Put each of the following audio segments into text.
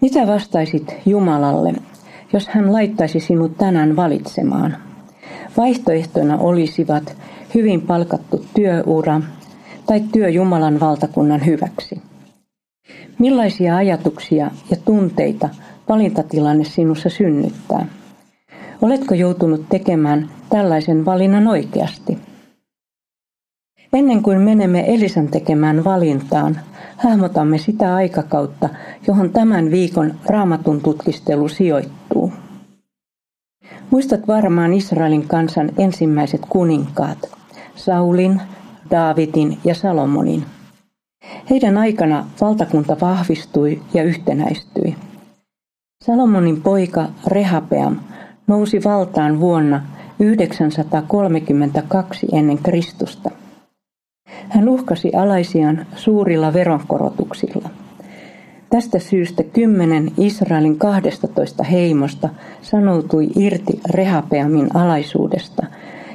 Mitä vastaisit Jumalalle, jos hän laittaisi sinut tänään valitsemaan? Vaihtoehtona olisivat hyvin palkattu työura tai työ Jumalan valtakunnan hyväksi. Millaisia ajatuksia ja tunteita valintatilanne sinussa synnyttää? Oletko joutunut tekemään tällaisen valinnan oikeasti? Ennen kuin menemme Elisan tekemään valintaan, hahmotamme sitä aikakautta, johon tämän viikon raamatun tutkistelu sijoittuu. Muistat varmaan Israelin kansan ensimmäiset kuninkaat, Saulin, Daavidin ja Salomonin. Heidän aikana valtakunta vahvistui ja yhtenäistyi. Salomonin poika Rehapeam nousi valtaan vuonna 932 ennen Kristusta. Hän uhkasi alaisiaan suurilla veronkorotuksilla. Tästä syystä kymmenen Israelin 12 heimosta sanoutui irti Rehapeamin alaisuudesta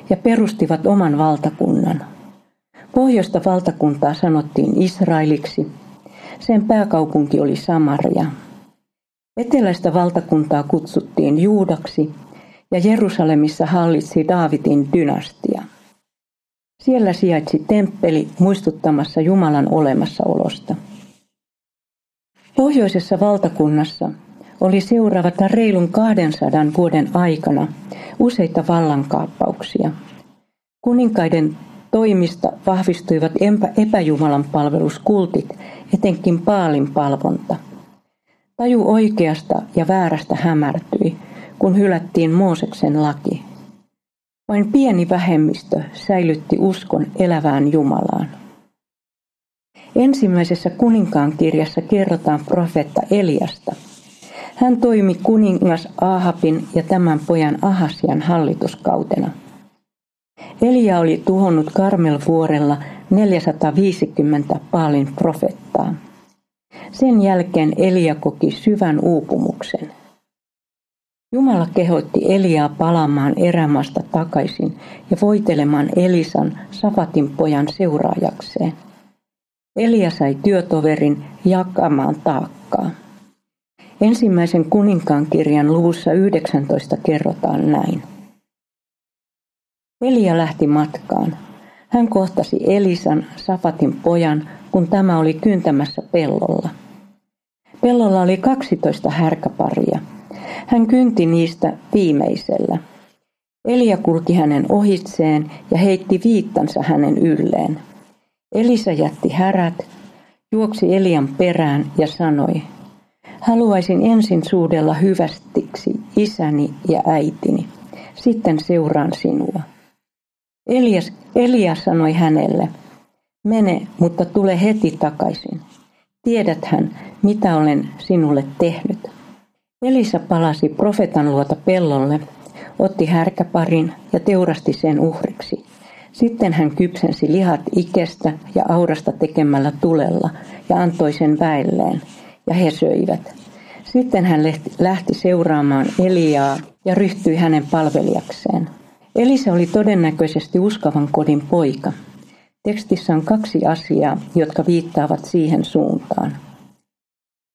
ja perustivat oman valtakunnan. Pohjoista valtakuntaa sanottiin Israeliksi. Sen pääkaupunki oli Samaria. Eteläistä valtakuntaa kutsuttiin Juudaksi ja Jerusalemissa hallitsi Daavidin dynastia. Siellä sijaitsi temppeli muistuttamassa Jumalan olemassaolosta. Pohjoisessa valtakunnassa oli seuraavata reilun 200 vuoden aikana useita vallankaappauksia. Kuninkaiden toimista vahvistuivat epäjumalan palveluskultit, etenkin paalin palvonta. Taju oikeasta ja väärästä hämärtyi, kun hylättiin Mooseksen laki. Vain pieni vähemmistö säilytti uskon elävään Jumalaan. Ensimmäisessä kuninkaan kirjassa kerrotaan profeetta Eliasta. Hän toimi kuningas Ahabin ja tämän pojan Ahasian hallituskautena. Elia oli tuhonnut Karmelvuorella 450 paalin profettaa. Sen jälkeen Elia koki syvän uupumuksen. Jumala kehotti Eliaa palaamaan erämaasta takaisin ja voitelemaan Elisan Safatin pojan seuraajakseen. Elia sai työtoverin jakamaan taakkaa. Ensimmäisen kuninkaan kirjan luvussa 19 kerrotaan näin. Elia lähti matkaan. Hän kohtasi Elisan, Safatin pojan, kun tämä oli kyntämässä pellolla. Pellolla oli 12 härkäparia. Hän kynti niistä viimeisellä. Elia kulki hänen ohitseen ja heitti viittansa hänen ylleen. Elisa jätti härät, juoksi Elian perään ja sanoi, haluaisin ensin suudella hyvästiksi isäni ja äitini, sitten seuraan sinua. Elias, Elia sanoi hänelle, mene, mutta tule heti takaisin. Tiedäthän, mitä olen sinulle tehnyt. Elisa palasi profetan luota pellolle, otti härkäparin ja teurasti sen uhriksi. Sitten hän kypsensi lihat ikestä ja aurasta tekemällä tulella ja antoi sen väelleen, ja he söivät. Sitten hän lähti seuraamaan Eliaa ja ryhtyi hänen palvelijakseen. Elisa oli todennäköisesti uskavan kodin poika. Tekstissä on kaksi asiaa, jotka viittaavat siihen suuntaan.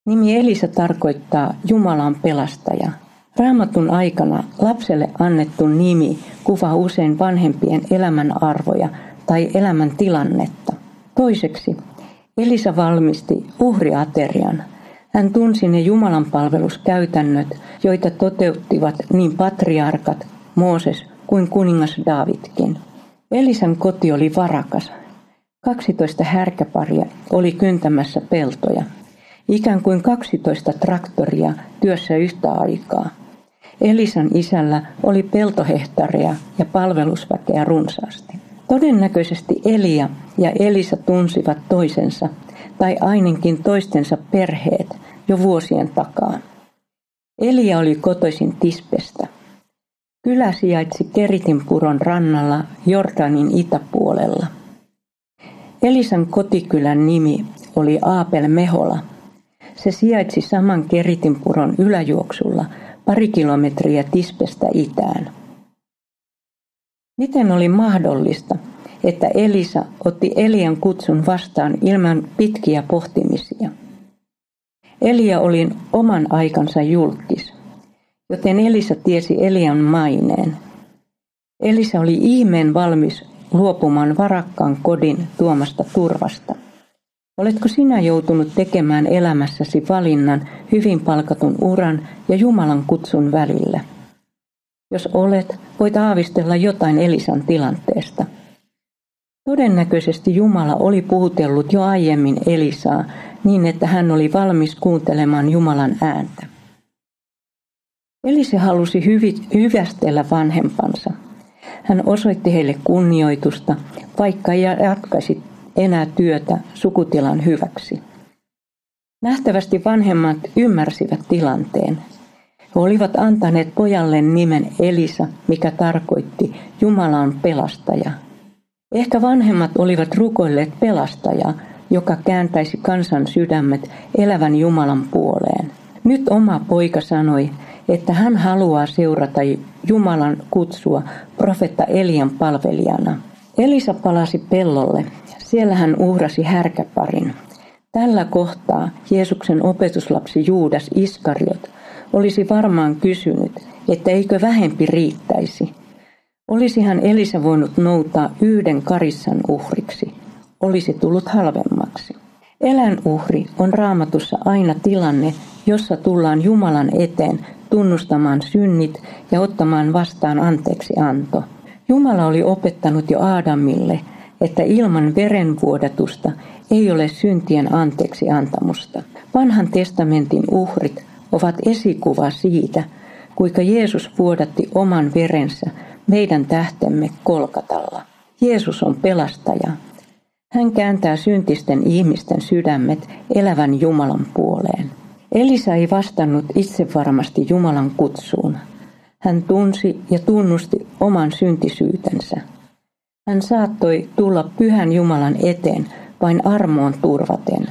Nimi Elisa tarkoittaa Jumalan pelastaja. Raamatun aikana lapselle annettu nimi kuvaa usein vanhempien elämän arvoja tai elämän tilannetta. Toiseksi, Elisa valmisti uhriaterian. Hän tunsi ne Jumalan palveluskäytännöt, joita toteuttivat niin patriarkat, Mooses kuin kuningas Davidkin. Elisan koti oli varakas. 12 härkäparia oli kyntämässä peltoja. Ikään kuin 12 traktoria työssä yhtä aikaa. Elisan isällä oli peltohehtareja ja palvelusväkeä runsaasti. Todennäköisesti Elia ja Elisa tunsivat toisensa, tai ainakin toistensa perheet, jo vuosien takaa. Elia oli kotoisin Tispestä. Kylä sijaitsi Keritinpuron rannalla Jordanin itäpuolella. Elisan kotikylän nimi oli Aapel Mehola. Se sijaitsi saman Keritinpuron yläjuoksulla pari kilometriä Tispestä itään. Miten oli mahdollista, että Elisa otti Elian kutsun vastaan ilman pitkiä pohtimisia? Elia oli oman aikansa julkis, joten Elisa tiesi Elian maineen. Elisa oli ihmeen valmis luopumaan varakkaan kodin tuomasta turvasta. Oletko sinä joutunut tekemään elämässäsi valinnan hyvin palkatun uran ja Jumalan kutsun välillä? Jos olet, voit aavistella jotain Elisan tilanteesta. Todennäköisesti Jumala oli puhutellut jo aiemmin Elisaa niin, että hän oli valmis kuuntelemaan Jumalan ääntä. Elise halusi hyvästellä vanhempansa. Hän osoitti heille kunnioitusta, vaikka jatkaisi enää työtä sukutilan hyväksi. Nähtävästi vanhemmat ymmärsivät tilanteen. He olivat antaneet pojalle nimen Elisa, mikä tarkoitti Jumalan pelastaja. Ehkä vanhemmat olivat rukoilleet pelastajaa, joka kääntäisi kansan sydämet elävän Jumalan puoleen. Nyt oma poika sanoi, että hän haluaa seurata Jumalan kutsua profetta Elian palvelijana. Elisa palasi pellolle. Siellä hän uhrasi härkäparin. Tällä kohtaa Jeesuksen opetuslapsi Juudas Iskariot olisi varmaan kysynyt, että eikö vähempi riittäisi. Olisihan Elisa voinut noutaa yhden karissan uhriksi. Olisi tullut halvemmaksi. Eläinuhri on raamatussa aina tilanne, jossa tullaan Jumalan eteen tunnustamaan synnit ja ottamaan vastaan anteeksi anto. Jumala oli opettanut jo Aadamille, että ilman verenvuodatusta ei ole syntien anteeksi antamusta. Vanhan testamentin uhrit ovat esikuva siitä, kuinka Jeesus vuodatti oman verensä meidän tähtemme kolkatalla. Jeesus on pelastaja. Hän kääntää syntisten ihmisten sydämet elävän Jumalan puoleen. Elisa ei vastannut itse varmasti Jumalan kutsuun. Hän tunsi ja tunnusti oman syntisyytensä. Hän saattoi tulla pyhän Jumalan eteen vain armoon turvaten.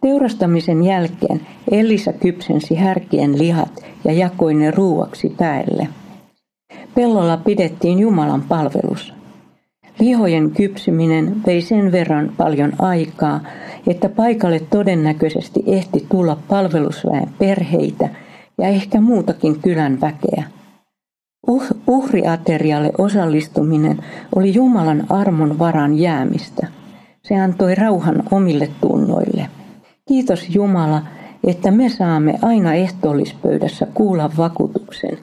Teurastamisen jälkeen Elisa kypsensi härkien lihat ja jakoi ne ruuaksi päälle. Pellolla pidettiin Jumalan palvelus. Lihojen kypsyminen vei sen verran paljon aikaa, että paikalle todennäköisesti ehti tulla palvelusväen perheitä ja ehkä muutakin kylän väkeä. Uh, uhriaterialle osallistuminen oli Jumalan armon varan jäämistä. Se antoi rauhan omille tunnoille. Kiitos Jumala, että me saamme aina ehtoollispöydässä kuulla vakuutuksen,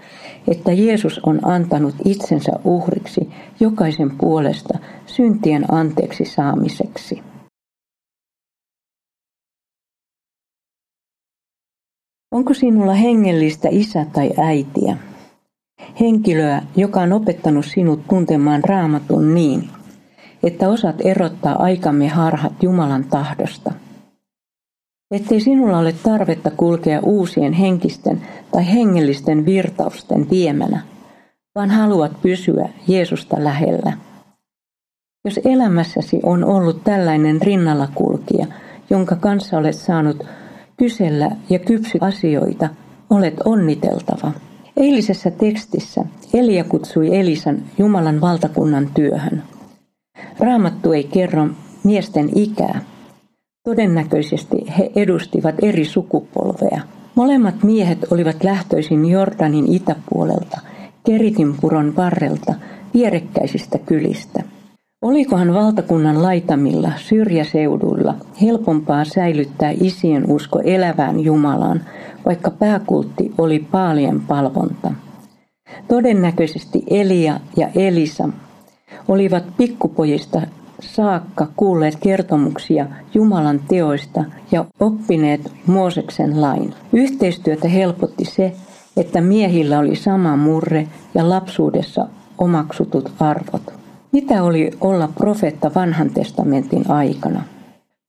että Jeesus on antanut itsensä uhriksi jokaisen puolesta syntien anteeksi saamiseksi. Onko sinulla hengellistä isä tai äitiä? Henkilöä, joka on opettanut sinut tuntemaan raamatun niin, että osaat erottaa aikamme harhat Jumalan tahdosta – ettei sinulla ole tarvetta kulkea uusien henkisten tai hengellisten virtausten viemänä, vaan haluat pysyä Jeesusta lähellä. Jos elämässäsi on ollut tällainen rinnalla kulkija, jonka kanssa olet saanut kysellä ja kypsy asioita, olet onniteltava. Eilisessä tekstissä Elia kutsui Elisan Jumalan valtakunnan työhön. Raamattu ei kerro miesten ikää, Todennäköisesti he edustivat eri sukupolvea. Molemmat miehet olivat lähtöisin Jordanin itäpuolelta, Keritinpuron varrelta, vierekkäisistä kylistä. Olikohan valtakunnan laitamilla syrjäseuduilla helpompaa säilyttää isien usko elävään Jumalaan, vaikka pääkultti oli paalien palvonta? Todennäköisesti Elia ja Elisa olivat pikkupojista saakka kuulleet kertomuksia Jumalan teoista ja oppineet Mooseksen lain. Yhteistyötä helpotti se, että miehillä oli sama murre ja lapsuudessa omaksutut arvot. Mitä oli olla profeetta vanhan testamentin aikana?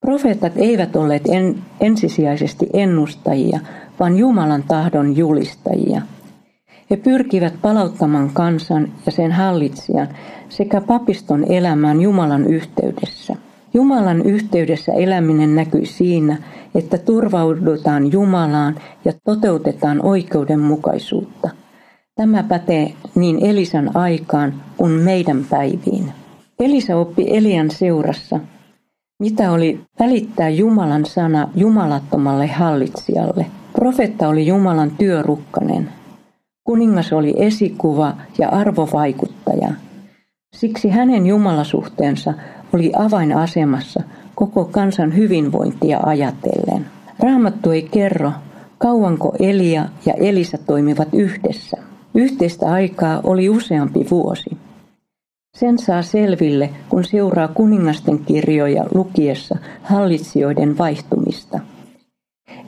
Profeetat eivät olleet en, ensisijaisesti ennustajia, vaan Jumalan tahdon julistajia – he pyrkivät palauttamaan kansan ja sen hallitsijan sekä papiston elämään Jumalan yhteydessä. Jumalan yhteydessä eläminen näkyy siinä, että turvaudutaan Jumalaan ja toteutetaan oikeudenmukaisuutta. Tämä pätee niin Elisan aikaan kuin meidän päiviin. Elisa oppi Elian seurassa. Mitä oli välittää Jumalan sana jumalattomalle hallitsijalle? Profetta oli Jumalan työrukkanen. Kuningas oli esikuva ja arvovaikuttaja. Siksi hänen jumalasuhteensa oli avainasemassa koko kansan hyvinvointia ajatellen. Raamattu ei kerro, kauanko Elia ja Elisa toimivat yhdessä. Yhteistä aikaa oli useampi vuosi. Sen saa selville, kun seuraa kuningasten kirjoja lukiessa hallitsijoiden vaihtumista.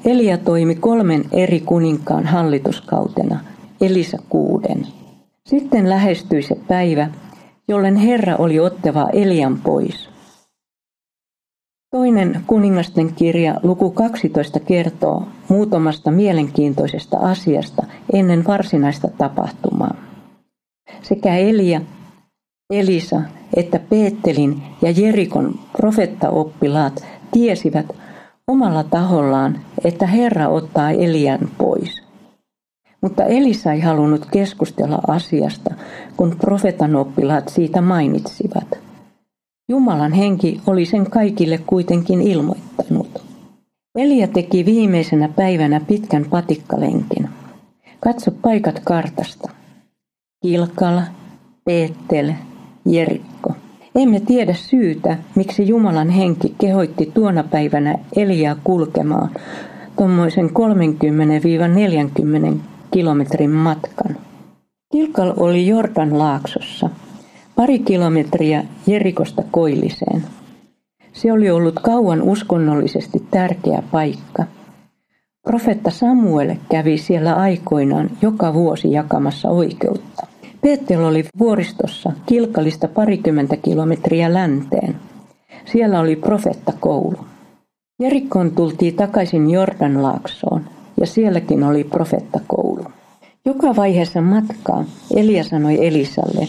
Elia toimi kolmen eri kuninkaan hallituskautena, Elisa kuuden. Sitten lähestyi se päivä, jollen Herra oli ottava Elian pois. Toinen kuningasten kirja luku 12 kertoo muutamasta mielenkiintoisesta asiasta ennen varsinaista tapahtumaa. Sekä Elia, Elisa että Peettelin ja Jerikon profettaoppilaat tiesivät omalla tahollaan, että Herra ottaa Elian pois. Mutta Elisa ei halunnut keskustella asiasta, kun profetan oppilaat siitä mainitsivat. Jumalan henki oli sen kaikille kuitenkin ilmoittanut. Elia teki viimeisenä päivänä pitkän patikkalenkin. Katso paikat kartasta. Kilkala, Peettel, Jerikko. Emme tiedä syytä, miksi Jumalan henki kehoitti tuona päivänä Eliaa kulkemaan tuommoisen 30-40 kilometrin matkan. Kilkal oli Jordan laaksossa, pari kilometriä Jerikosta koilliseen. Se oli ollut kauan uskonnollisesti tärkeä paikka. Profetta Samuel kävi siellä aikoinaan joka vuosi jakamassa oikeutta. Peettel oli vuoristossa Kilkalista parikymmentä kilometriä länteen. Siellä oli profettakoulu. Jerikkoon tultiin takaisin Jordanlaaksoon ja sielläkin oli profettakoulu. Joka vaiheessa matkaa Elia sanoi Elisalle,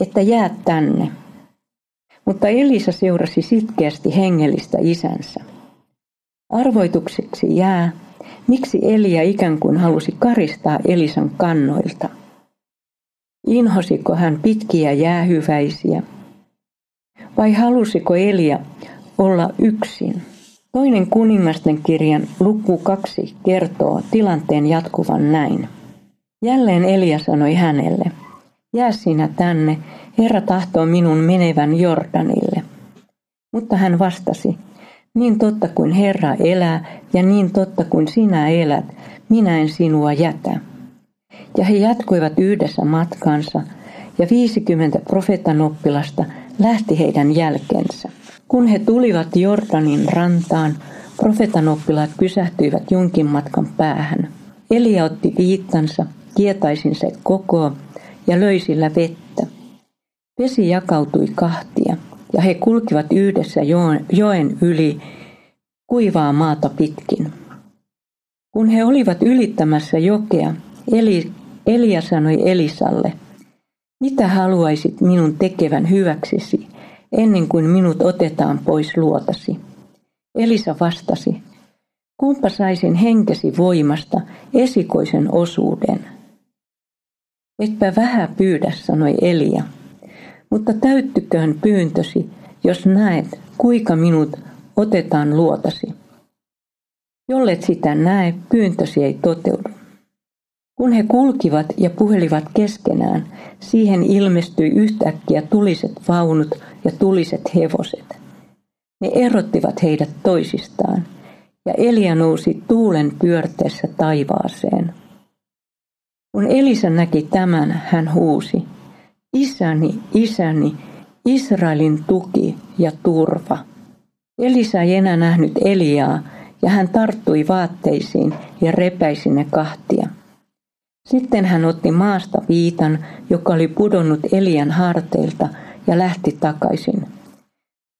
että jää tänne. Mutta Elisa seurasi sitkeästi hengellistä isänsä. Arvoitukseksi jää, miksi Elia ikään kuin halusi karistaa Elisan kannoilta. Inhosiko hän pitkiä jäähyväisiä? Vai halusiko Elia olla yksin? Toinen kuningasten kirjan luku kaksi kertoo tilanteen jatkuvan näin. Jälleen Elia sanoi hänelle, jää sinä tänne, Herra tahtoo minun menevän Jordanille. Mutta hän vastasi, niin totta kuin Herra elää ja niin totta kuin sinä elät, minä en sinua jätä. Ja he jatkoivat yhdessä matkansa, ja 50 profeetan oppilasta lähti heidän jälkensä. Kun he tulivat Jordanin rantaan, profetan oppilaat pysähtyivät jonkin matkan päähän. Elia otti viittansa, kietaisin se koko ja löi sillä vettä. Vesi jakautui kahtia ja he kulkivat yhdessä joen yli kuivaa maata pitkin. Kun he olivat ylittämässä jokea, Eli, Elia sanoi Elisalle, mitä haluaisit minun tekevän hyväksesi ennen kuin minut otetaan pois luotasi? Elisa vastasi, kumpa saisin henkesi voimasta esikoisen osuuden. Etpä vähän pyydä, sanoi Elia, mutta täyttyköön pyyntösi, jos näet, kuinka minut otetaan luotasi. Jollet sitä näe, pyyntösi ei toteudu. Kun he kulkivat ja puhelivat keskenään, siihen ilmestyi yhtäkkiä tuliset vaunut ja tuliset hevoset. Ne erottivat heidät toisistaan, ja Elia nousi tuulen pyörteessä taivaaseen. Kun Elisa näki tämän, hän huusi, Isäni, isäni, Israelin tuki ja turva. Elisa ei enää nähnyt Eliaa, ja hän tarttui vaatteisiin ja repäisi ne kahtia. Sitten hän otti maasta viitan, joka oli pudonnut Elian harteilta, ja lähti takaisin.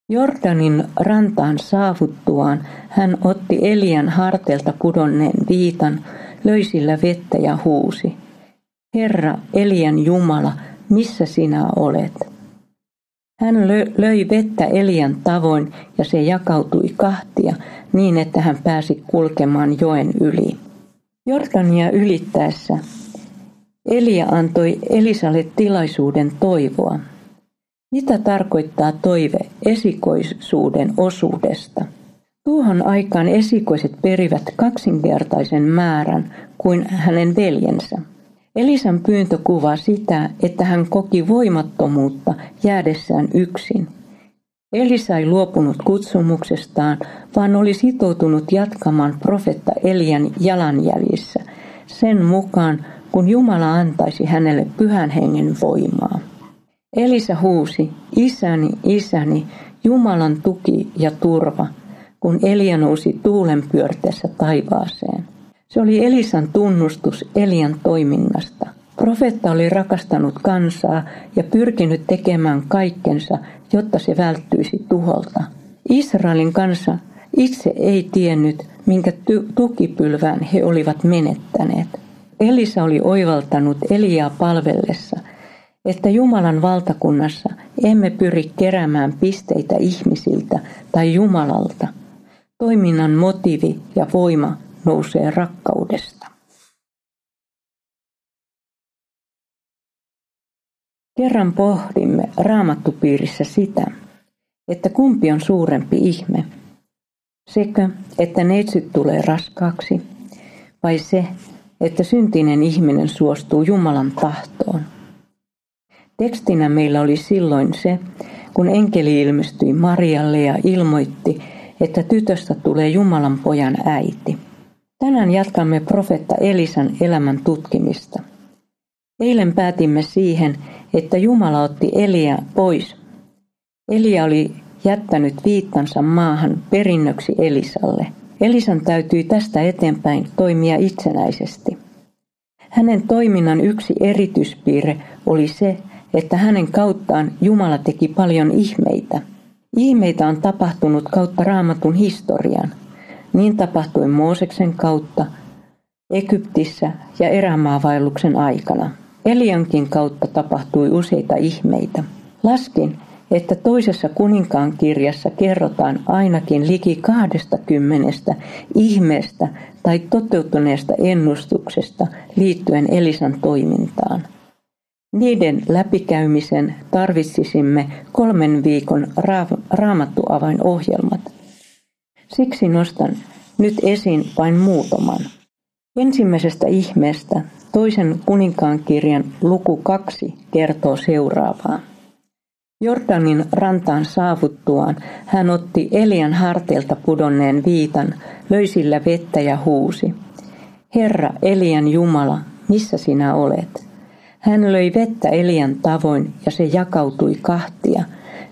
Jordanin rantaan saavuttuaan hän otti Elian harteilta pudonneen viitan, löi sillä vettä ja huusi. Herra, Elian Jumala, missä sinä olet? Hän löi vettä Elian tavoin ja se jakautui kahtia niin, että hän pääsi kulkemaan joen yli. Jordania ylittäessä Elia antoi Elisalle tilaisuuden toivoa. Mitä tarkoittaa toive esikoisuuden osuudesta? Tuohon aikaan esikoiset perivät kaksinkertaisen määrän kuin hänen veljensä. Elisan pyyntö kuvaa sitä, että hän koki voimattomuutta jäädessään yksin. Elisa ei luopunut kutsumuksestaan, vaan oli sitoutunut jatkamaan profetta Elian jalanjäljissä sen mukaan, kun Jumala antaisi hänelle pyhän hengen voimaa. Elisa huusi, isäni, isäni, Jumalan tuki ja turva, kun Elia nousi tuulen pyörteessä taivaaseen. Se oli Elisan tunnustus Elian toiminnasta. Profetta oli rakastanut kansaa ja pyrkinyt tekemään kaikkensa, jotta se välttyisi tuholta. Israelin kansa itse ei tiennyt, minkä tukipylvään he olivat menettäneet. Elisa oli oivaltanut Eliaa palvellessa, että Jumalan valtakunnassa emme pyri keräämään pisteitä ihmisiltä tai Jumalalta. Toiminnan motiivi ja voima nousee rakkaudesta. Kerran pohdimme raamattupiirissä sitä, että kumpi on suurempi ihme. Sekö, että neitsyt tulee raskaaksi, vai se, että syntinen ihminen suostuu Jumalan tahtoon. Tekstinä meillä oli silloin se, kun enkeli ilmestyi Marialle ja ilmoitti, että tytöstä tulee Jumalan pojan äiti. Tänään jatkamme profetta Elisan elämän tutkimista. Eilen päätimme siihen, että Jumala otti Elia pois. Elia oli jättänyt viittansa maahan perinnöksi Elisalle. Elisan täytyi tästä eteenpäin toimia itsenäisesti. Hänen toiminnan yksi erityispiirre oli se, että hänen kauttaan Jumala teki paljon ihmeitä. Ihmeitä on tapahtunut kautta raamatun historian. Niin tapahtui Mooseksen kautta, Egyptissä ja erämaavaelluksen aikana. Eliankin kautta tapahtui useita ihmeitä. Laskin, että toisessa kuninkaan kirjassa kerrotaan ainakin liki 20 ihmeestä tai toteutuneesta ennustuksesta liittyen Elisan toimintaan. Niiden läpikäymisen tarvitsisimme kolmen viikon raamattuavainohjelmat. Siksi nostan nyt esiin vain muutaman. Ensimmäisestä ihmeestä toisen kuninkaan kirjan luku 2 kertoo seuraavaa. Jordanin rantaan saavuttuaan hän otti Elian harteilta pudonneen viitan, löi sillä vettä ja huusi. Herra, Elian Jumala, missä sinä olet? Hän löi vettä Elian tavoin ja se jakautui kahtia,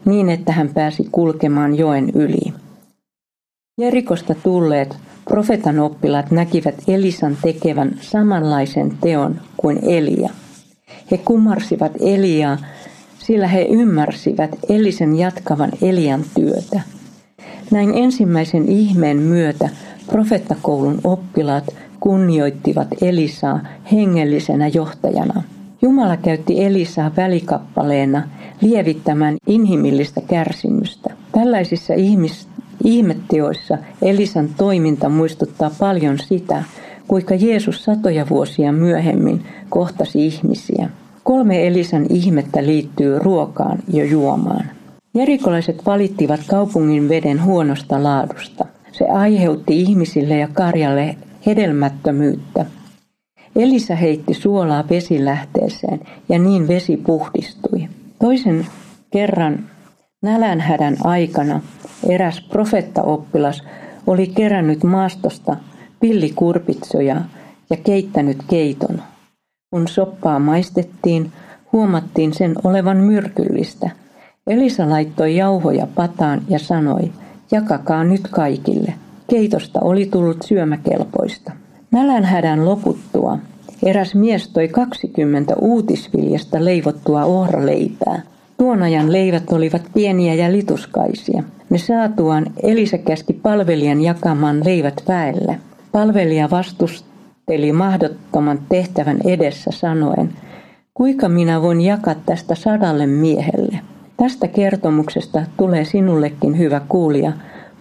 niin että hän pääsi kulkemaan joen yli. Jerikosta tulleet profetan oppilaat näkivät Elisan tekevän samanlaisen teon kuin Elia. He kumarsivat Eliaa sillä he ymmärsivät Elisen jatkavan Elian työtä. Näin ensimmäisen ihmeen myötä profettakoulun oppilaat kunnioittivat Elisaa hengellisenä johtajana. Jumala käytti Elisaa välikappaleena lievittämään inhimillistä kärsimystä. Tällaisissa ihmis- ihmetteoissa Elisan toiminta muistuttaa paljon sitä, kuinka Jeesus satoja vuosia myöhemmin kohtasi ihmisiä. Kolme Elisan ihmettä liittyy ruokaan ja juomaan. Jerikolaiset valittivat kaupungin veden huonosta laadusta. Se aiheutti ihmisille ja karjalle hedelmättömyyttä. Elisa heitti suolaa vesilähteeseen ja niin vesi puhdistui. Toisen kerran nälänhädän aikana eräs profettaoppilas oli kerännyt maastosta pillikurpitsoja ja keittänyt keiton. Kun soppaa maistettiin, huomattiin sen olevan myrkyllistä. Elisa laittoi jauhoja pataan ja sanoi, jakakaa nyt kaikille. Keitosta oli tullut syömäkelpoista. Nälänhädän loputtua eräs mies toi 20 uutisviljasta leivottua ohraleipää. Tuon ajan leivät olivat pieniä ja lituskaisia. Ne saatuaan Elisa käski palvelijan jakamaan leivät väelle. Palvelija vastusti taisteli mahdottoman tehtävän edessä sanoen, kuinka minä voin jakaa tästä sadalle miehelle. Tästä kertomuksesta tulee sinullekin hyvä kuulija,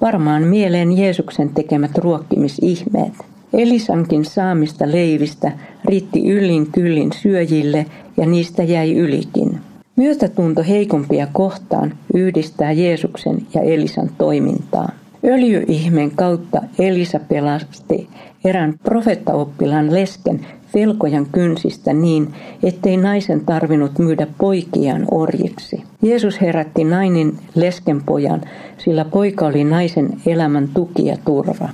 varmaan mieleen Jeesuksen tekemät ruokkimisihmeet. Elisankin saamista leivistä riitti yllin kyllin syöjille ja niistä jäi ylikin. Myötätunto heikompia kohtaan yhdistää Jeesuksen ja Elisan toimintaa. Öljyihmeen kautta Elisa pelasti erään profettaoppilaan lesken velkojan kynsistä niin, ettei naisen tarvinnut myydä poikiaan orjiksi. Jeesus herätti nainen leskenpojan, sillä poika oli naisen elämän tuki ja turva.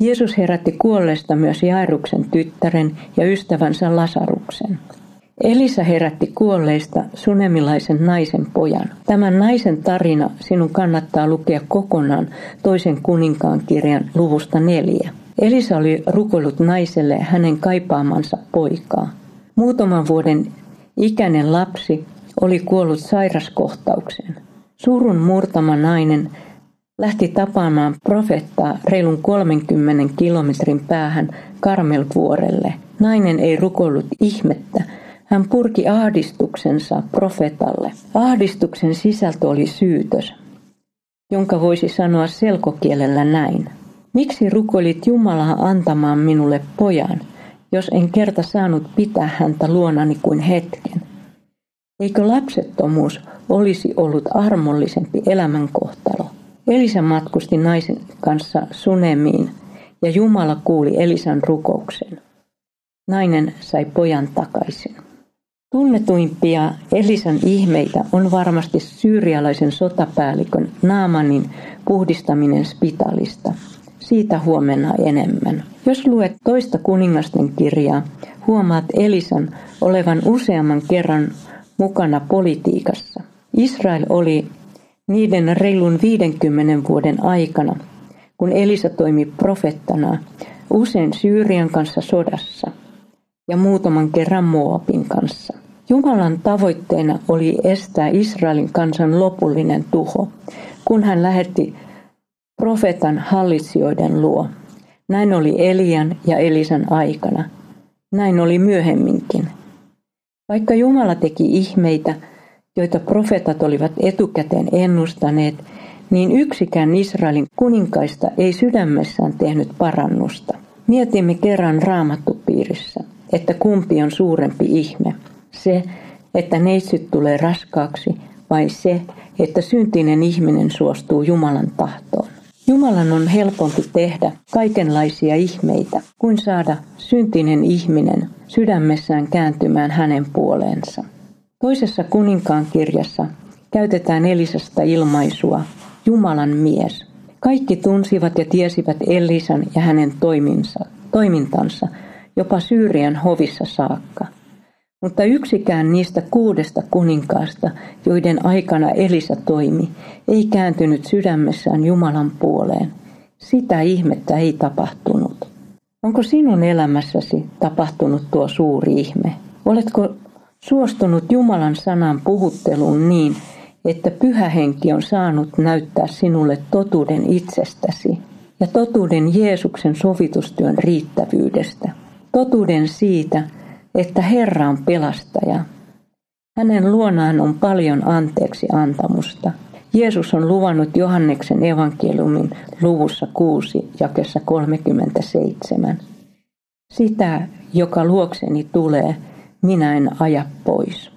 Jeesus herätti kuolleesta myös Jairuksen tyttären ja ystävänsä Lasaruksen. Elisa herätti kuolleista sunemilaisen naisen pojan. Tämän naisen tarina sinun kannattaa lukea kokonaan toisen kuninkaan kirjan luvusta neljä. Elisa oli rukoillut naiselle hänen kaipaamansa poikaa. Muutaman vuoden ikäinen lapsi oli kuollut sairaskohtaukseen. Surun murtama nainen lähti tapaamaan profettaa reilun 30 kilometrin päähän Karmelvuorelle. Nainen ei rukoillut ihmettä, hän purki ahdistuksensa profetalle. Ahdistuksen sisältö oli syytös, jonka voisi sanoa selkokielellä näin. Miksi rukoilit Jumalaa antamaan minulle pojan, jos en kerta saanut pitää häntä luonani kuin hetken? Eikö lapsettomuus olisi ollut armollisempi elämänkohtalo? Elisa matkusti naisen kanssa Sunemiin ja Jumala kuuli Elisan rukouksen. Nainen sai pojan takaisin. Tunnetuimpia Elisan ihmeitä on varmasti syyrialaisen sotapäällikön Naamanin puhdistaminen spitalista. Siitä huomenna enemmän. Jos luet toista kuningasten kirjaa, huomaat Elisan olevan useamman kerran mukana politiikassa. Israel oli niiden reilun 50 vuoden aikana, kun Elisa toimi profettana, usein Syyrian kanssa sodassa ja muutaman kerran Moabin kanssa. Jumalan tavoitteena oli estää Israelin kansan lopullinen tuho, kun hän lähetti profetan hallitsijoiden luo. Näin oli Elian ja Elisan aikana. Näin oli myöhemminkin. Vaikka Jumala teki ihmeitä, joita profetat olivat etukäteen ennustaneet, niin yksikään Israelin kuninkaista ei sydämessään tehnyt parannusta. Mietimme kerran raamattupiirissä, että kumpi on suurempi ihme – se, että neitsyt tulee raskaaksi, vai se, että syntinen ihminen suostuu Jumalan tahtoon. Jumalan on helpompi tehdä kaikenlaisia ihmeitä kuin saada syntinen ihminen sydämessään kääntymään hänen puoleensa. Toisessa kuninkaan kirjassa käytetään Elisasta ilmaisua Jumalan mies. Kaikki tunsivat ja tiesivät Elisan ja hänen toiminsa, toimintansa jopa Syyrian hovissa saakka. Mutta yksikään niistä kuudesta kuninkaasta, joiden aikana Elisa toimi, ei kääntynyt sydämessään Jumalan puoleen. Sitä ihmettä ei tapahtunut. Onko sinun elämässäsi tapahtunut tuo suuri ihme? Oletko suostunut Jumalan sanan puhutteluun niin, että pyhä henki on saanut näyttää sinulle totuuden itsestäsi ja totuuden Jeesuksen sovitustyön riittävyydestä. Totuuden siitä, että Herra on pelastaja. Hänen luonaan on paljon anteeksi antamusta. Jeesus on luvannut Johanneksen evankeliumin luvussa 6 jakessa 37. Sitä, joka luokseni tulee, minä en aja pois.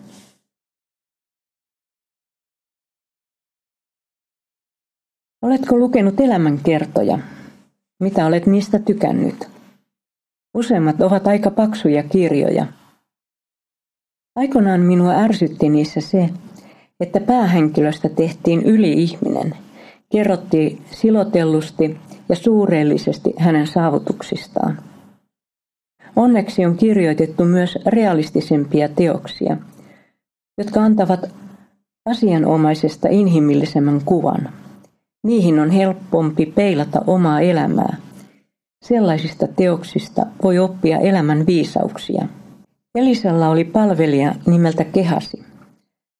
Oletko lukenut elämänkertoja? Mitä olet niistä tykännyt? Useimmat ovat aika paksuja kirjoja. Aikoinaan minua ärsytti niissä se, että päähenkilöstä tehtiin yli-ihminen. Kerrottiin silotellusti ja suureellisesti hänen saavutuksistaan. Onneksi on kirjoitettu myös realistisempia teoksia, jotka antavat asianomaisesta inhimillisemmän kuvan. Niihin on helpompi peilata omaa elämää – Sellaisista teoksista voi oppia elämän viisauksia. Elisalla oli palvelija nimeltä Kehasi.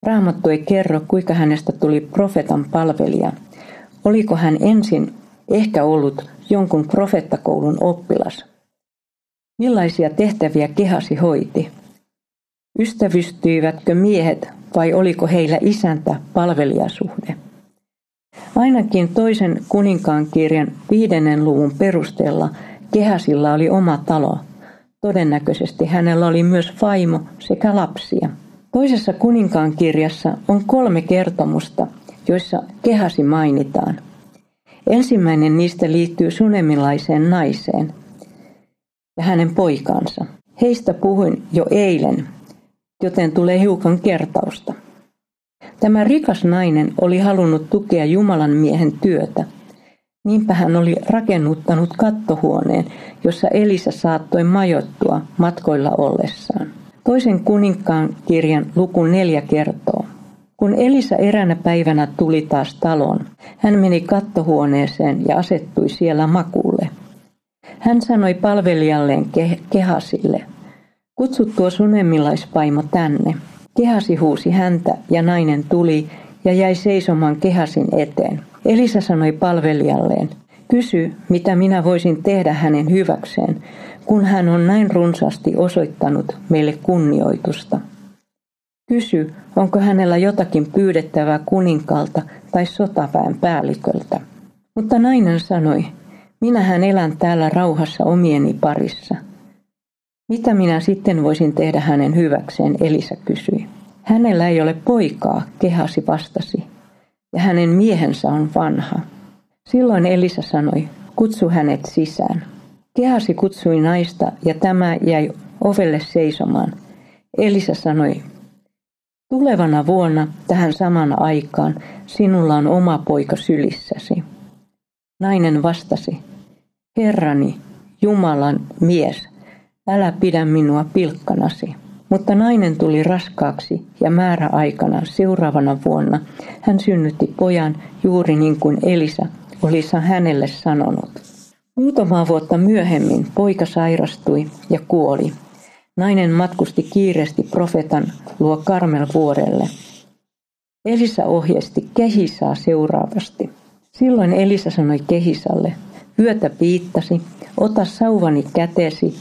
Raamattu ei kerro, kuinka hänestä tuli profetan palvelija. Oliko hän ensin ehkä ollut jonkun profettakoulun oppilas? Millaisia tehtäviä Kehasi hoiti? Ystävystyivätkö miehet vai oliko heillä isäntä palvelijasuhde? Ainakin toisen kuninkaan kirjan viidennen luvun perusteella Kehäsillä oli oma talo. Todennäköisesti hänellä oli myös vaimo sekä lapsia. Toisessa kuninkaan kirjassa on kolme kertomusta, joissa kehasi mainitaan. Ensimmäinen niistä liittyy sunemilaiseen naiseen ja hänen poikansa. Heistä puhuin jo eilen, joten tulee hiukan kertausta. Tämä rikas nainen oli halunnut tukea Jumalan miehen työtä. Niinpä hän oli rakennuttanut kattohuoneen, jossa Elisa saattoi majoittua matkoilla ollessaan. Toisen kuninkaan kirjan luku neljä kertoo. Kun Elisa eräänä päivänä tuli taas taloon, hän meni kattohuoneeseen ja asettui siellä makuulle. Hän sanoi palvelijalleen ke- Kehasille, kutsu tuo sunemilaispaimo tänne. Kehasi huusi häntä ja nainen tuli ja jäi seisomaan Kehasin eteen. Elisa sanoi palvelijalleen, kysy mitä minä voisin tehdä hänen hyväkseen, kun hän on näin runsaasti osoittanut meille kunnioitusta. Kysy, onko hänellä jotakin pyydettävää kuninkaalta tai sotaväen päälliköltä. Mutta nainen sanoi, minähän elän täällä rauhassa omieni parissa. Mitä minä sitten voisin tehdä hänen hyväkseen, Elisa kysyi. Hänellä ei ole poikaa, kehasi vastasi, ja hänen miehensä on vanha. Silloin Elisa sanoi, kutsu hänet sisään. Kehasi kutsui naista ja tämä jäi ovelle seisomaan. Elisa sanoi, tulevana vuonna tähän saman aikaan sinulla on oma poika sylissäsi. Nainen vastasi, Herrani, Jumalan mies, älä pidä minua pilkkanasi. Mutta nainen tuli raskaaksi ja määräaikana seuraavana vuonna hän synnytti pojan juuri niin kuin Elisa oli hänelle sanonut. Muutamaa vuotta myöhemmin poika sairastui ja kuoli. Nainen matkusti kiireesti profetan luo Karmelvuorelle. Elisa ohjeisti Kehisaa seuraavasti. Silloin Elisa sanoi Kehisalle, yötä piittasi, ota sauvani kätesi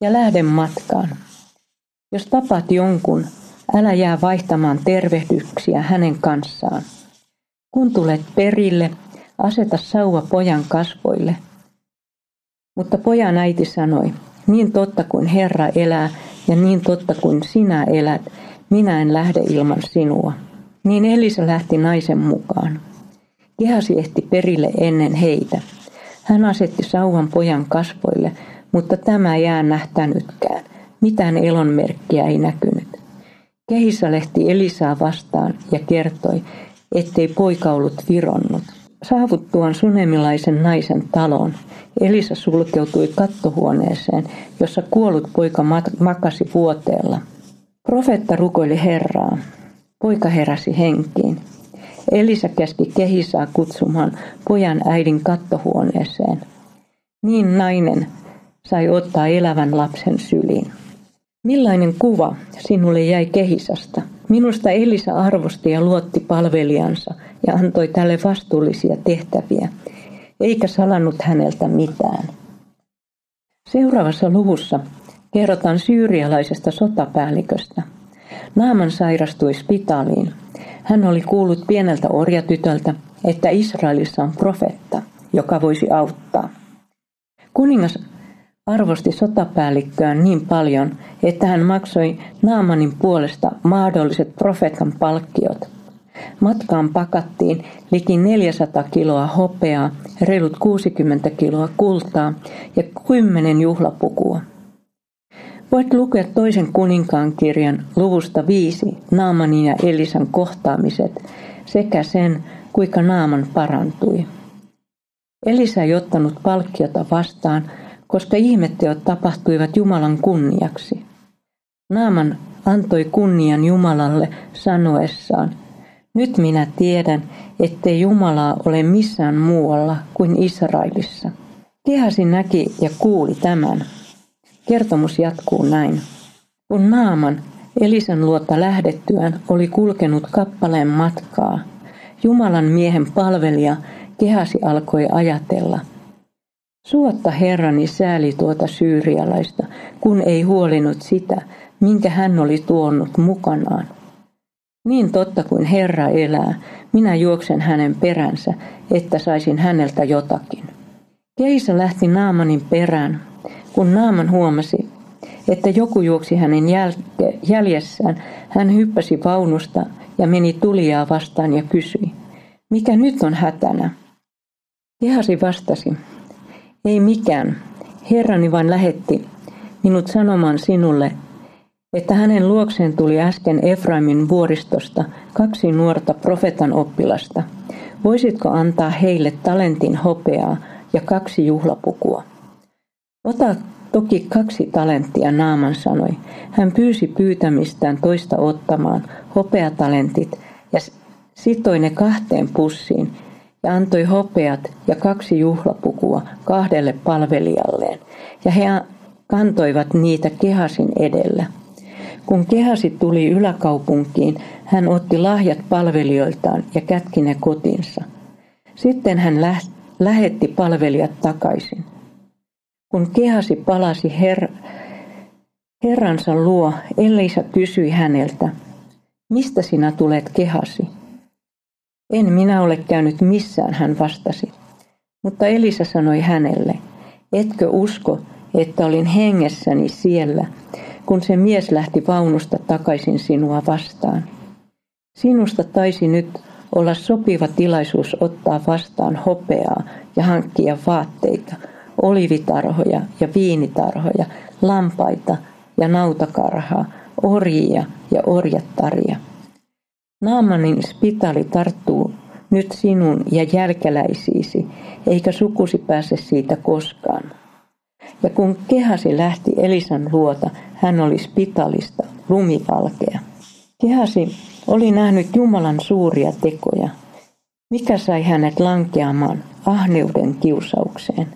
ja lähde matkaan. Jos tapaat jonkun, älä jää vaihtamaan tervehdyksiä hänen kanssaan. Kun tulet perille, aseta sauva pojan kasvoille. Mutta pojan äiti sanoi, niin totta kuin Herra elää ja niin totta kuin sinä elät, minä en lähde ilman sinua. Niin Elisa lähti naisen mukaan. Kehasi ehti perille ennen heitä. Hän asetti sauvan pojan kasvoille, mutta tämä jää nähtänytkään. Mitään elonmerkkiä ei näkynyt. Kehisa lehti Elisaa vastaan ja kertoi, ettei poika ollut vironnut. Saavuttuaan sunemilaisen naisen taloon, Elisa sulkeutui kattohuoneeseen, jossa kuollut poika makasi vuoteella. Profetta rukoili Herraa. Poika heräsi henkiin. Elisa käski Kehisaa kutsumaan pojan äidin kattohuoneeseen. Niin nainen sai ottaa elävän lapsen syliin. Millainen kuva sinulle jäi Kehisasta? Minusta Elisa arvosti ja luotti palvelijansa ja antoi tälle vastuullisia tehtäviä, eikä salannut häneltä mitään. Seuraavassa luvussa kerrotaan syyrialaisesta sotapäälliköstä. Naaman sairastui spitaaliin. Hän oli kuullut pieneltä orjatytöltä, että Israelissa on profetta, joka voisi auttaa. Kuningas arvosti sotapäällikköään niin paljon, että hän maksoi Naamanin puolesta mahdolliset profeetan palkkiot. Matkaan pakattiin liki 400 kiloa hopeaa, reilut 60 kiloa kultaa ja 10 juhlapukua. Voit lukea toisen kuninkaan kirjan luvusta viisi Naamanin ja Elisan kohtaamiset sekä sen, kuinka Naaman parantui. Elisa ei ottanut palkkiota vastaan, koska ihmetteot tapahtuivat Jumalan kunniaksi. Naaman antoi kunnian Jumalalle sanoessaan, nyt minä tiedän, ettei Jumalaa ole missään muualla kuin Israelissa. Kehasi näki ja kuuli tämän. Kertomus jatkuu näin. Kun Naaman Elisan luota lähdettyään oli kulkenut kappaleen matkaa, Jumalan miehen palvelija Kehasi alkoi ajatella – Suotta Herrani sääli tuota syyrialaista, kun ei huolinut sitä, minkä hän oli tuonut mukanaan. Niin totta kuin Herra elää, minä juoksen hänen peränsä, että saisin häneltä jotakin. Keisa lähti Naamanin perään, kun Naaman huomasi, että joku juoksi hänen jäljessään, hän hyppäsi vaunusta ja meni tulijaa vastaan ja kysyi, mikä nyt on hätänä? Kehasi vastasi, ei mikään, Herrani vain lähetti minut sanomaan sinulle, että hänen luokseen tuli äsken Efraimin vuoristosta kaksi nuorta profetan oppilasta. Voisitko antaa heille talentin hopeaa ja kaksi juhlapukua? Ota toki kaksi talenttia, Naaman sanoi. Hän pyysi pyytämistään toista ottamaan hopeatalentit ja sitoi ne kahteen pussiin ja antoi hopeat ja kaksi juhlapukua kahdelle palvelijalleen. Ja he kantoivat niitä kehasin edellä. Kun kehasi tuli yläkaupunkiin, hän otti lahjat palvelijoiltaan ja kätki ne kotinsa. Sitten hän lähetti palvelijat takaisin. Kun kehasi palasi her- herransa luo, Elisa kysyi häneltä, mistä sinä tulet kehasi? En minä ole käynyt missään, hän vastasi. Mutta Elisa sanoi hänelle, etkö usko, että olin hengessäni siellä, kun se mies lähti vaunusta takaisin sinua vastaan. Sinusta taisi nyt olla sopiva tilaisuus ottaa vastaan hopeaa ja hankkia vaatteita, olivitarhoja ja viinitarhoja, lampaita ja nautakarhaa, orjia ja orjattaria. Naamanin spitali tarttuu nyt sinun ja jälkeläisiisi, eikä sukusi pääse siitä koskaan. Ja kun kehasi lähti Elisan luota, hän oli spitalista, lumivalkea. Kehasi oli nähnyt Jumalan suuria tekoja. Mikä sai hänet lankeamaan ahneuden kiusaukseen?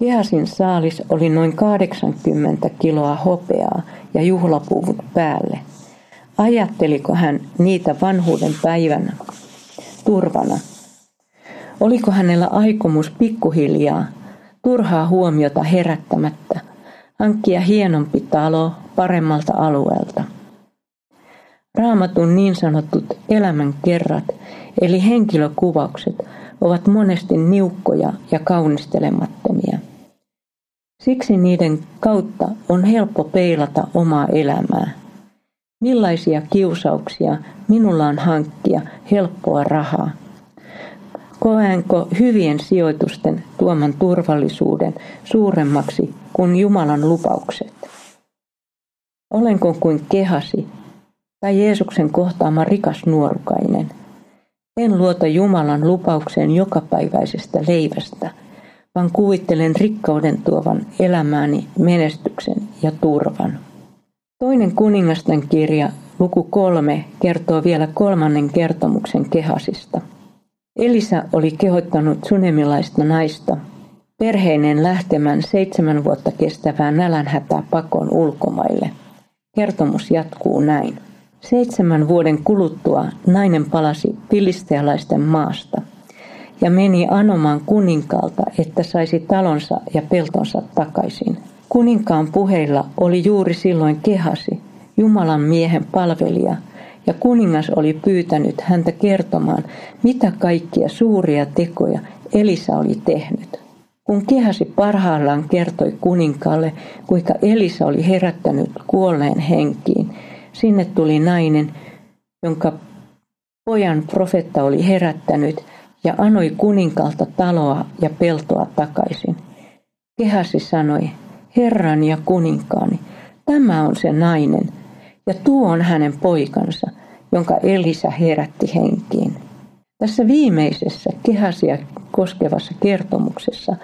Kehasin saalis oli noin 80 kiloa hopeaa ja juhlapuvut päälle. Ajatteliko hän niitä vanhuuden päivänä turvana? Oliko hänellä aikomus pikkuhiljaa turhaa huomiota herättämättä, hankkia hienompi talo paremmalta alueelta. Raamatun niin sanotut elämän kerrat, eli henkilökuvaukset, ovat monesti niukkoja ja kaunistelemattomia. Siksi niiden kautta on helppo peilata omaa elämää. Millaisia kiusauksia minulla on hankkia helppoa rahaa? Koenko hyvien sijoitusten tuoman turvallisuuden suuremmaksi kuin Jumalan lupaukset? Olenko kuin kehasi tai Jeesuksen kohtaama rikas nuorukainen? En luota Jumalan lupaukseen jokapäiväisestä leivästä, vaan kuvittelen rikkauden tuovan elämääni menestyksen ja turvan. Toinen kuningasten kirja, luku kolme, kertoo vielä kolmannen kertomuksen kehasista – Elisa oli kehottanut sunemilaista naista perheinen lähtemään seitsemän vuotta kestävää nälänhätää pakoon ulkomaille. Kertomus jatkuu näin. Seitsemän vuoden kuluttua nainen palasi filistealaisten maasta ja meni anomaan kuninkaalta, että saisi talonsa ja peltonsa takaisin. Kuninkaan puheilla oli juuri silloin kehasi, Jumalan miehen palvelija, ja kuningas oli pyytänyt häntä kertomaan, mitä kaikkia suuria tekoja Elisa oli tehnyt. Kun kehasi parhaillaan kertoi kuninkaalle, kuinka Elisa oli herättänyt kuolleen henkiin, sinne tuli nainen, jonka pojan profetta oli herättänyt ja anoi kuninkaalta taloa ja peltoa takaisin. Kehasi sanoi, Herran ja kuninkaani, tämä on se nainen, ja tuo on hänen poikansa, jonka Elisa herätti henkiin. Tässä viimeisessä kehasia koskevassa kertomuksessa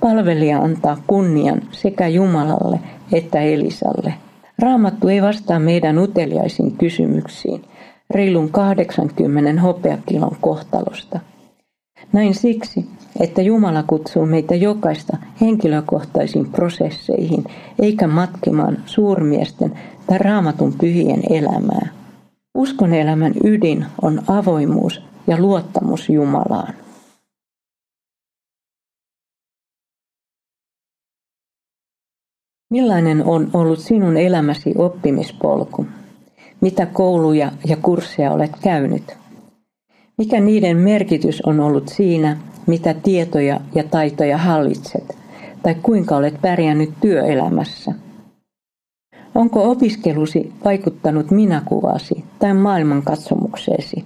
palvelija antaa kunnian sekä Jumalalle että Elisalle. Raamattu ei vastaa meidän uteliaisiin kysymyksiin reilun 80 hopeakilon kohtalosta. Näin siksi, että Jumala kutsuu meitä jokaista henkilökohtaisiin prosesseihin, eikä matkimaan suurmiesten tai raamatun pyhien elämää. Uskon elämän ydin on avoimuus ja luottamus Jumalaan. Millainen on ollut sinun elämäsi oppimispolku? Mitä kouluja ja kursseja olet käynyt? Mikä niiden merkitys on ollut siinä, mitä tietoja ja taitoja hallitset, tai kuinka olet pärjännyt työelämässä? Onko opiskelusi vaikuttanut minäkuvasi tai maailmankatsomukseesi?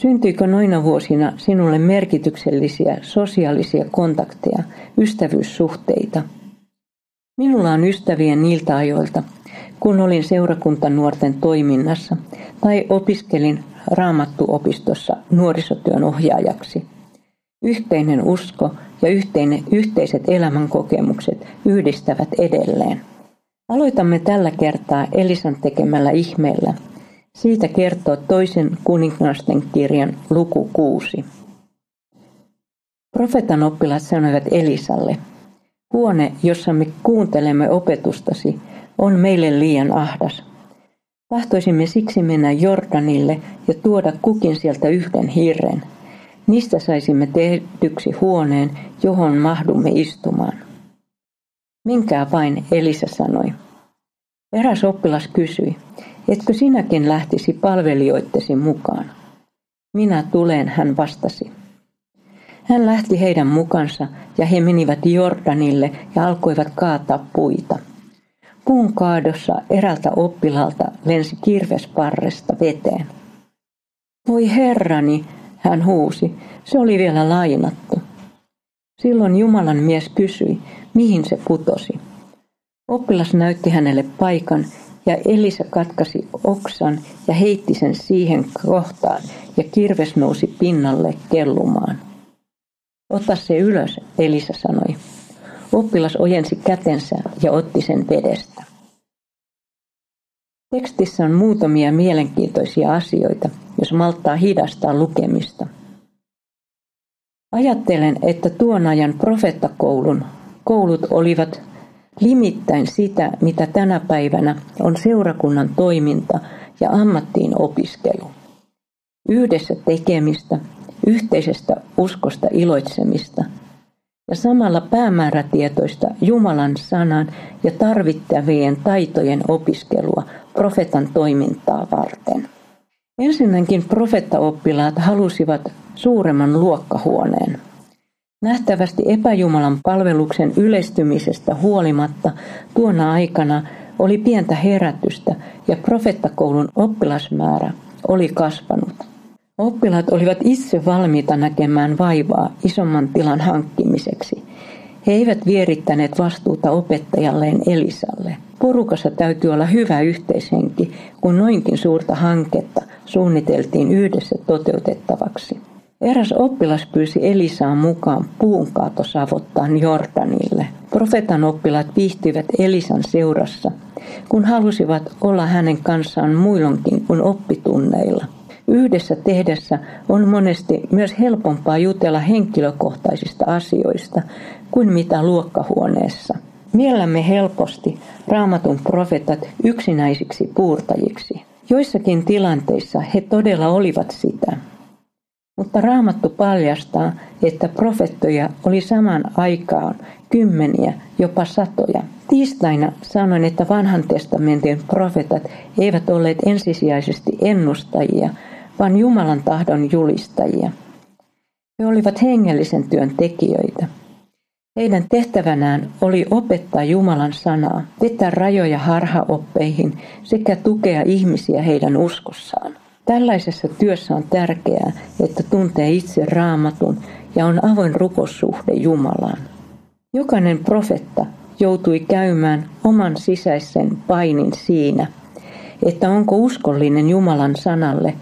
Syntyikö noina vuosina sinulle merkityksellisiä sosiaalisia kontakteja, ystävyyssuhteita? Minulla on ystäviä niiltä ajoilta, kun olin seurakuntanuorten toiminnassa tai opiskelin raamattuopistossa nuorisotyön ohjaajaksi. Yhteinen usko ja yhteinen, yhteiset elämänkokemukset yhdistävät edelleen. Aloitamme tällä kertaa Elisan tekemällä ihmeellä. Siitä kertoo toisen kuningasten kirjan luku 6. Profetan oppilaat sanoivat Elisalle, huone, jossa me kuuntelemme opetustasi, on meille liian ahdas. Tahtoisimme siksi mennä Jordanille ja tuoda kukin sieltä yhden hirren. Niistä saisimme tehdyksi huoneen, johon mahdumme istumaan. Minkää vain, Elisa sanoi. Eräs oppilas kysyi, etkö sinäkin lähtisi palvelijoittesi mukaan? Minä tulen, hän vastasi. Hän lähti heidän mukansa ja he menivät Jordanille ja alkoivat kaataa puita. Puun kaadossa erältä oppilaalta lensi kirvesparresta veteen. Voi herrani, hän huusi, se oli vielä lainattu. Silloin Jumalan mies kysyi, mihin se putosi. Oppilas näytti hänelle paikan ja Elisa katkasi oksan ja heitti sen siihen kohtaan ja kirves nousi pinnalle kellumaan. Ota se ylös, Elisa sanoi. Oppilas ojensi kätensä ja otti sen vedestä. Tekstissä on muutamia mielenkiintoisia asioita, jos malttaa hidastaa lukemista. Ajattelen, että tuon ajan profeettakoulun koulut olivat limittäin sitä, mitä tänä päivänä on seurakunnan toiminta ja ammattiin opiskelu. Yhdessä tekemistä, yhteisestä uskosta iloitsemista ja samalla päämäärätietoista Jumalan sanan ja tarvittavien taitojen opiskelua profetan toimintaa varten. Ensinnäkin profettaoppilaat halusivat suuremman luokkahuoneen. Nähtävästi epäjumalan palveluksen yleistymisestä huolimatta tuona aikana oli pientä herätystä ja profettakoulun oppilasmäärä oli kasvanut. Oppilaat olivat itse valmiita näkemään vaivaa isomman tilan hankkimiseksi. He eivät vierittäneet vastuuta opettajalleen Elisalle. Porukassa täytyy olla hyvä yhteishenki, kun noinkin suurta hanketta suunniteltiin yhdessä toteutettavaksi. Eräs oppilas pyysi Elisaan mukaan puunkaatosavottaan Jordanille. Profetan oppilaat viihtyivät Elisan seurassa, kun halusivat olla hänen kanssaan muillonkin kuin oppitunneilla. Yhdessä tehdessä on monesti myös helpompaa jutella henkilökohtaisista asioista kuin mitä luokkahuoneessa. Miellämme helposti raamatun profetat yksinäisiksi puurtajiksi. Joissakin tilanteissa he todella olivat sitä. Mutta raamattu paljastaa, että profettoja oli saman aikaan kymmeniä, jopa satoja. Tiistaina sanoin, että vanhan testamentin profetat eivät olleet ensisijaisesti ennustajia, vaan Jumalan tahdon julistajia. He olivat hengellisen työn tekijöitä. Heidän tehtävänään oli opettaa Jumalan sanaa, vetää rajoja harhaoppeihin sekä tukea ihmisiä heidän uskossaan. Tällaisessa työssä on tärkeää, että tuntee itse raamatun ja on avoin rukossuhde Jumalaan. Jokainen profetta joutui käymään oman sisäisen painin siinä, että onko uskollinen Jumalan sanalle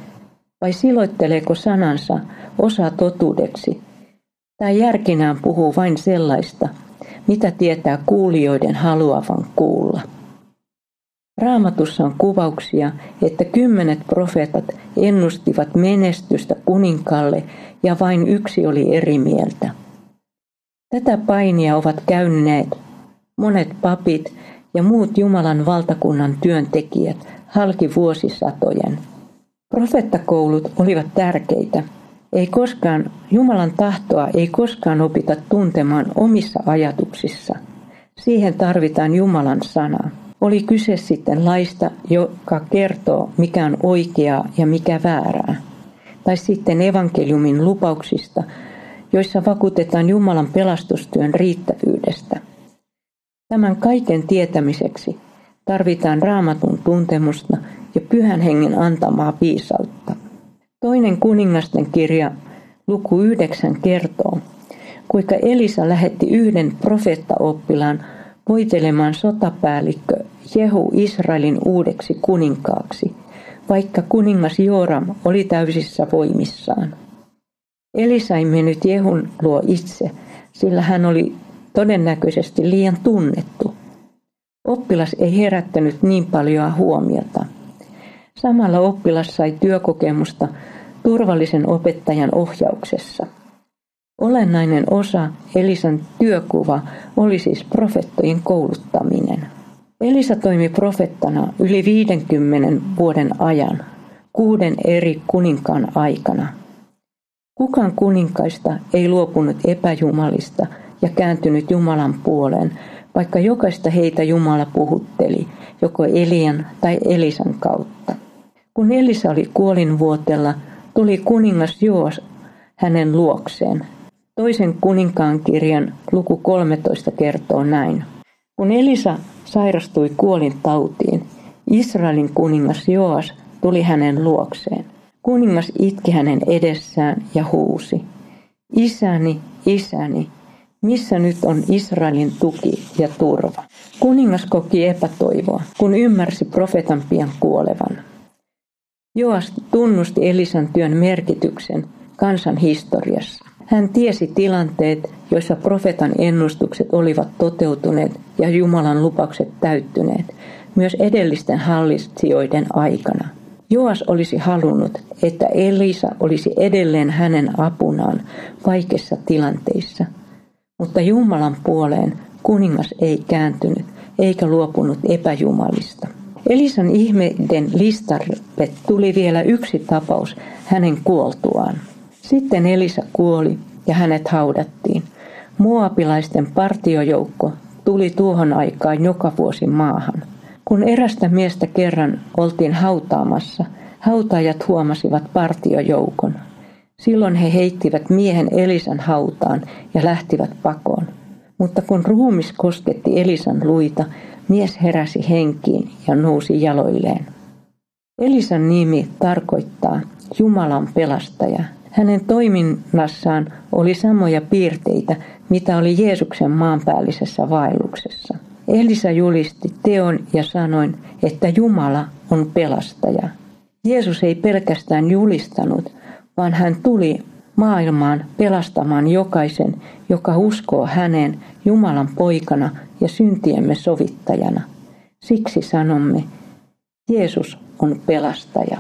vai siloitteleeko sanansa osa totuudeksi tai järkinään puhuu vain sellaista, mitä tietää kuulijoiden haluavan kuulla. Raamatussa on kuvauksia, että kymmenet profeetat ennustivat menestystä kuninkalle ja vain yksi oli eri mieltä. Tätä painia ovat käyneet monet papit ja muut Jumalan valtakunnan työntekijät halki vuosisatojen. Profettakoulut olivat tärkeitä. Ei koskaan, Jumalan tahtoa ei koskaan opita tuntemaan omissa ajatuksissa. Siihen tarvitaan Jumalan sanaa. Oli kyse sitten laista, joka kertoo, mikä on oikeaa ja mikä väärää. Tai sitten evankeliumin lupauksista, joissa vakuutetaan Jumalan pelastustyön riittävyydestä. Tämän kaiken tietämiseksi Tarvitaan raamatun tuntemusta ja pyhän hengen antamaa viisautta. Toinen kuningasten kirja luku 9 kertoo, kuinka Elisa lähetti yhden profeettaoppilaan voitelemaan sotapäällikkö Jehu Israelin uudeksi kuninkaaksi, vaikka kuningas Joram oli täysissä voimissaan. Elisa ei mennyt Jehun luo itse, sillä hän oli todennäköisesti liian tunnettu. Oppilas ei herättänyt niin paljon huomiota. Samalla oppilas sai työkokemusta turvallisen opettajan ohjauksessa. Olennainen osa Elisan työkuva oli siis profettojen kouluttaminen. Elisa toimi profettana yli 50 vuoden ajan, kuuden eri kuninkaan aikana. Kukaan kuninkaista ei luopunut epäjumalista ja kääntynyt Jumalan puoleen, vaikka jokaista heitä Jumala puhutteli, joko Elian tai Elisan kautta. Kun Elisa oli kuolinvuotella, tuli kuningas Joos hänen luokseen. Toisen kuninkaan kirjan luku 13 kertoo näin. Kun Elisa sairastui kuolin tautiin, Israelin kuningas Joas tuli hänen luokseen. Kuningas itki hänen edessään ja huusi. Isäni, isäni, missä nyt on Israelin tuki ja turva? Kuningas koki epätoivoa, kun ymmärsi profetan pian kuolevan. Joas tunnusti Elisan työn merkityksen kansan historiassa. Hän tiesi tilanteet, joissa profetan ennustukset olivat toteutuneet ja Jumalan lupaukset täyttyneet, myös edellisten hallitsijoiden aikana. Joas olisi halunnut, että Elisa olisi edelleen hänen apunaan vaikeissa tilanteissa, mutta Jumalan puoleen kuningas ei kääntynyt eikä luopunut epäjumalista. Elisan ihmeiden listalle tuli vielä yksi tapaus hänen kuoltuaan. Sitten Elisa kuoli ja hänet haudattiin. Muapilaisten partiojoukko tuli tuohon aikaan joka vuosi maahan. Kun erästä miestä kerran oltiin hautaamassa, hautajat huomasivat partiojoukon. Silloin he heittivät miehen Elisan hautaan ja lähtivät pakoon. Mutta kun ruumis kosketti Elisan luita, mies heräsi henkiin ja nousi jaloilleen. Elisan nimi tarkoittaa Jumalan pelastaja. Hänen toiminnassaan oli samoja piirteitä, mitä oli Jeesuksen maanpäällisessä vaelluksessa. Elisa julisti teon ja sanoin, että Jumala on pelastaja. Jeesus ei pelkästään julistanut, vaan hän tuli maailmaan pelastamaan jokaisen, joka uskoo häneen Jumalan poikana ja syntiemme sovittajana. Siksi sanomme, Jeesus on pelastaja.